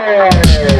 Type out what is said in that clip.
Yeah.